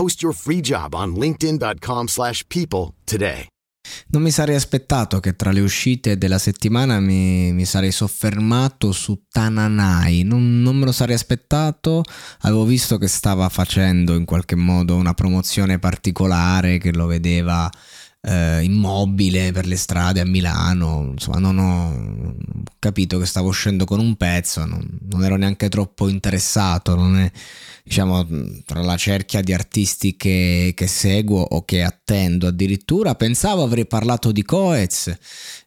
Post your free job on linkedin.com/people slash people today. Non mi sarei aspettato che tra le uscite della settimana mi, mi sarei soffermato su Tananai, non, non, me lo sarei aspettato, avevo visto che stava facendo in qualche modo una promozione particolare che lo vedeva eh, immobile per le strade a Milano, insomma non ho capito che stavo uscendo con un pezzo, non, non ero neanche troppo interessato, non è diciamo tra la cerchia di artisti che, che seguo o che attendo addirittura, pensavo avrei parlato di Coez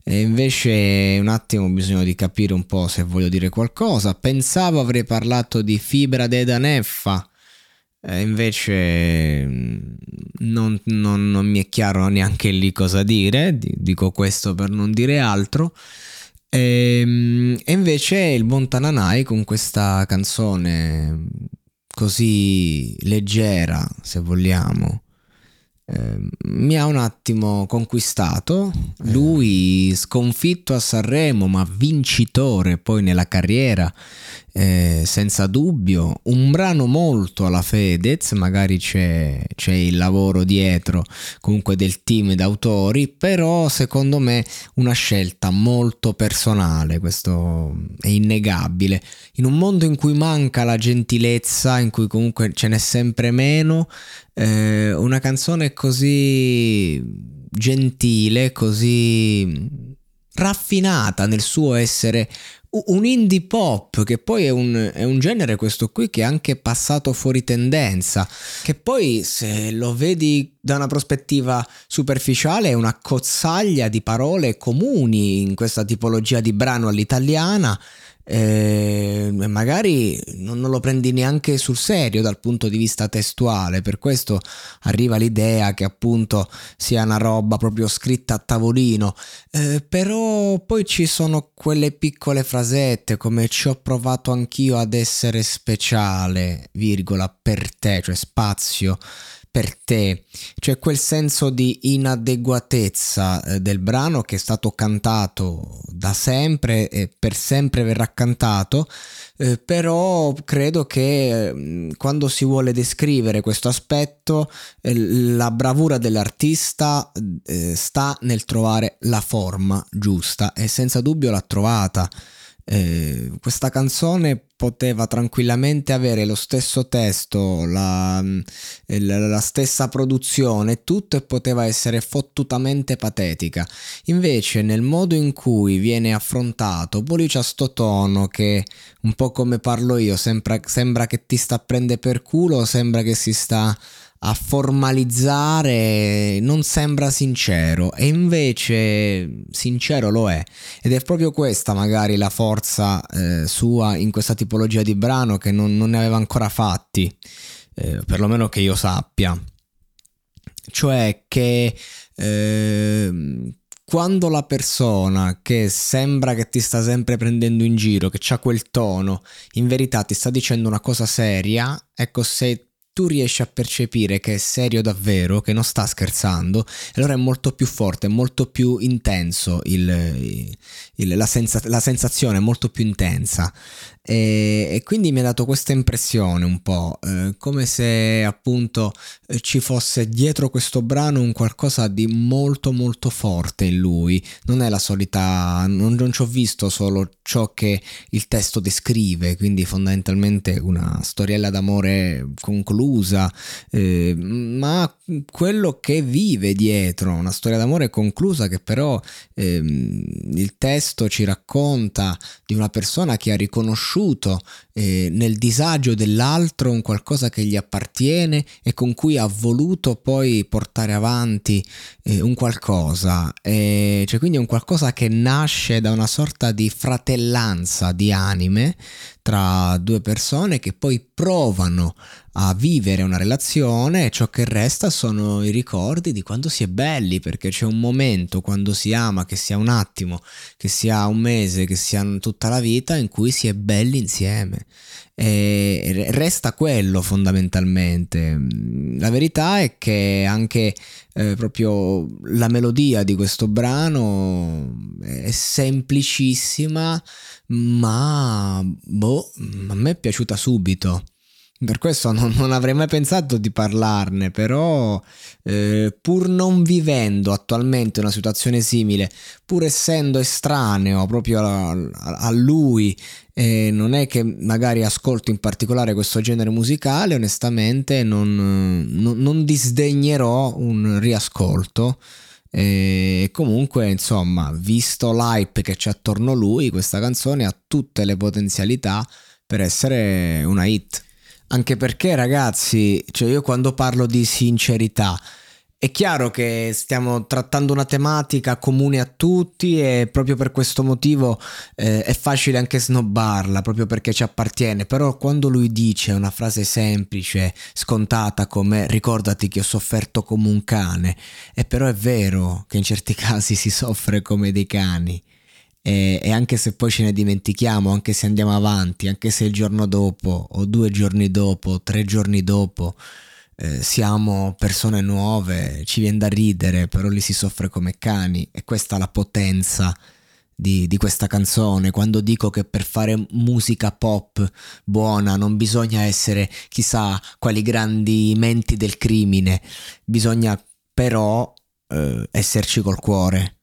e invece un attimo bisogna di capire un po' se voglio dire qualcosa, pensavo avrei parlato di Fibra de Daneffa eh, invece mm, non, non, non, mi è chiaro neanche lì cosa dire, dico questo per non dire altro. E, ehm, e invece il buon Tananai con questa canzone così leggera, se vogliamo, eh, mi ha un attimo conquistato. Lui sconfitto a Sanremo, ma vincitore poi nella carriera eh, senza dubbio, un brano molto alla Fedez, magari c'è, c'è, il lavoro dietro comunque del team d'autori, però secondo me una scelta molto personale, questo è innegabile. In un mondo in cui manca la gentilezza, in cui comunque ce n'è sempre meno, eh, una canzone così gentile, così raffinata nel suo essere un indie pop che poi è un, è un, genere questo qui che è anche passato fuori tendenza che poi se lo vedi da una prospettiva superficiale è una cozzaglia di parole comuni in questa tipologia di brano all'italiana eh, magari non, non, lo prendi neanche sul serio dal punto di vista testuale, per questo arriva l'idea che appunto sia una roba proprio scritta a tavolino, eh, però poi ci sono quelle piccole frasette come ci ho provato anch'io ad essere speciale, virgola, per te, cioè spazio per te, cioè quel senso di inadeguatezza eh, del brano che è stato cantato da sempre e per sempre verrà cantato, eh, però credo che eh, quando si vuole descrivere questo aspetto eh, la bravura dell'artista eh, sta nel trovare la forma giusta e senza dubbio l'ha trovata. Eh, questa canzone poteva tranquillamente avere lo stesso testo, la, eh, la, la, stessa produzione, tutto e poteva essere fottutamente patetica. Invece, nel modo in cui viene affrontato, poi c'ha sto tono che un po' come parlo io, sembra, sembra che ti sta a prendere per culo, sembra che si sta a formalizzare non sembra sincero e invece sincero lo è. Ed è proprio questa magari la forza eh, sua in questa tipologia di brano che non, non ne aveva ancora fatti eh, perlomeno che io sappia. Cioè che eh, quando la persona che sembra che ti sta sempre prendendo in giro, che ha quel tono, in verità ti sta dicendo una cosa seria, ecco se tu riesci a percepire che è serio davvero, che non sta scherzando, allora è molto più forte, è molto più intenso, il, il, la, senza, la, sensazione è molto più intensa. E, e, quindi mi ha dato questa impressione un po', eh, come se appunto eh, ci fosse dietro questo brano un qualcosa di molto molto forte in lui. Non è la solita, non, non ci ho visto solo ciò che il testo descrive, quindi fondamentalmente una storiella d'amore conclusa, eh, ma quello che vive dietro, una storia d'amore conclusa che però ehm, il testo ci racconta di una persona che ha riconosciuto eh, nel disagio dell'altro un qualcosa che gli appartiene e con cui ha voluto poi portare avanti eh, un qualcosa, eh, cioè quindi un qualcosa che nasce da una sorta di fratellanza di anime tra due persone che poi provano a vivere una relazione e ciò che resta sono i ricordi di quando si è belli, perché c'è un momento quando si ama, che sia un attimo, che sia un mese, che sia tutta la vita, in cui si è belli insieme. E resta quello fondamentalmente. La verità è che anche eh, proprio la melodia di questo brano è semplicissima, ma boh, a me è piaciuta subito. Per questo non, non, avrei mai pensato di parlarne, però eh, pur non vivendo attualmente una situazione simile, pur essendo estraneo proprio a, a, lui, eh, non è che magari ascolto in particolare questo genere musicale, onestamente non, non, non disdegnerò un riascolto. E comunque, insomma, visto l'hype che c'è attorno a lui, questa canzone ha tutte le potenzialità per essere una hit. Anche perché, ragazzi, cioè io quando parlo di sincerità, è chiaro che stiamo trattando una tematica comune a tutti e proprio per questo motivo eh, è facile anche snobbarla, proprio perché ci appartiene, però quando lui dice una frase semplice, scontata come ricordati che ho sofferto come un cane, e però è vero che in certi casi si soffre come dei cani e, e, anche se poi ce ne dimentichiamo, anche se andiamo avanti, anche se il giorno dopo o due giorni dopo, tre giorni dopo eh, siamo persone nuove, ci viene da ridere, però lì si soffre come cani e questa è la potenza di, di, questa canzone, quando dico che per fare musica pop buona non bisogna essere chissà quali grandi menti del crimine, bisogna però eh, esserci col cuore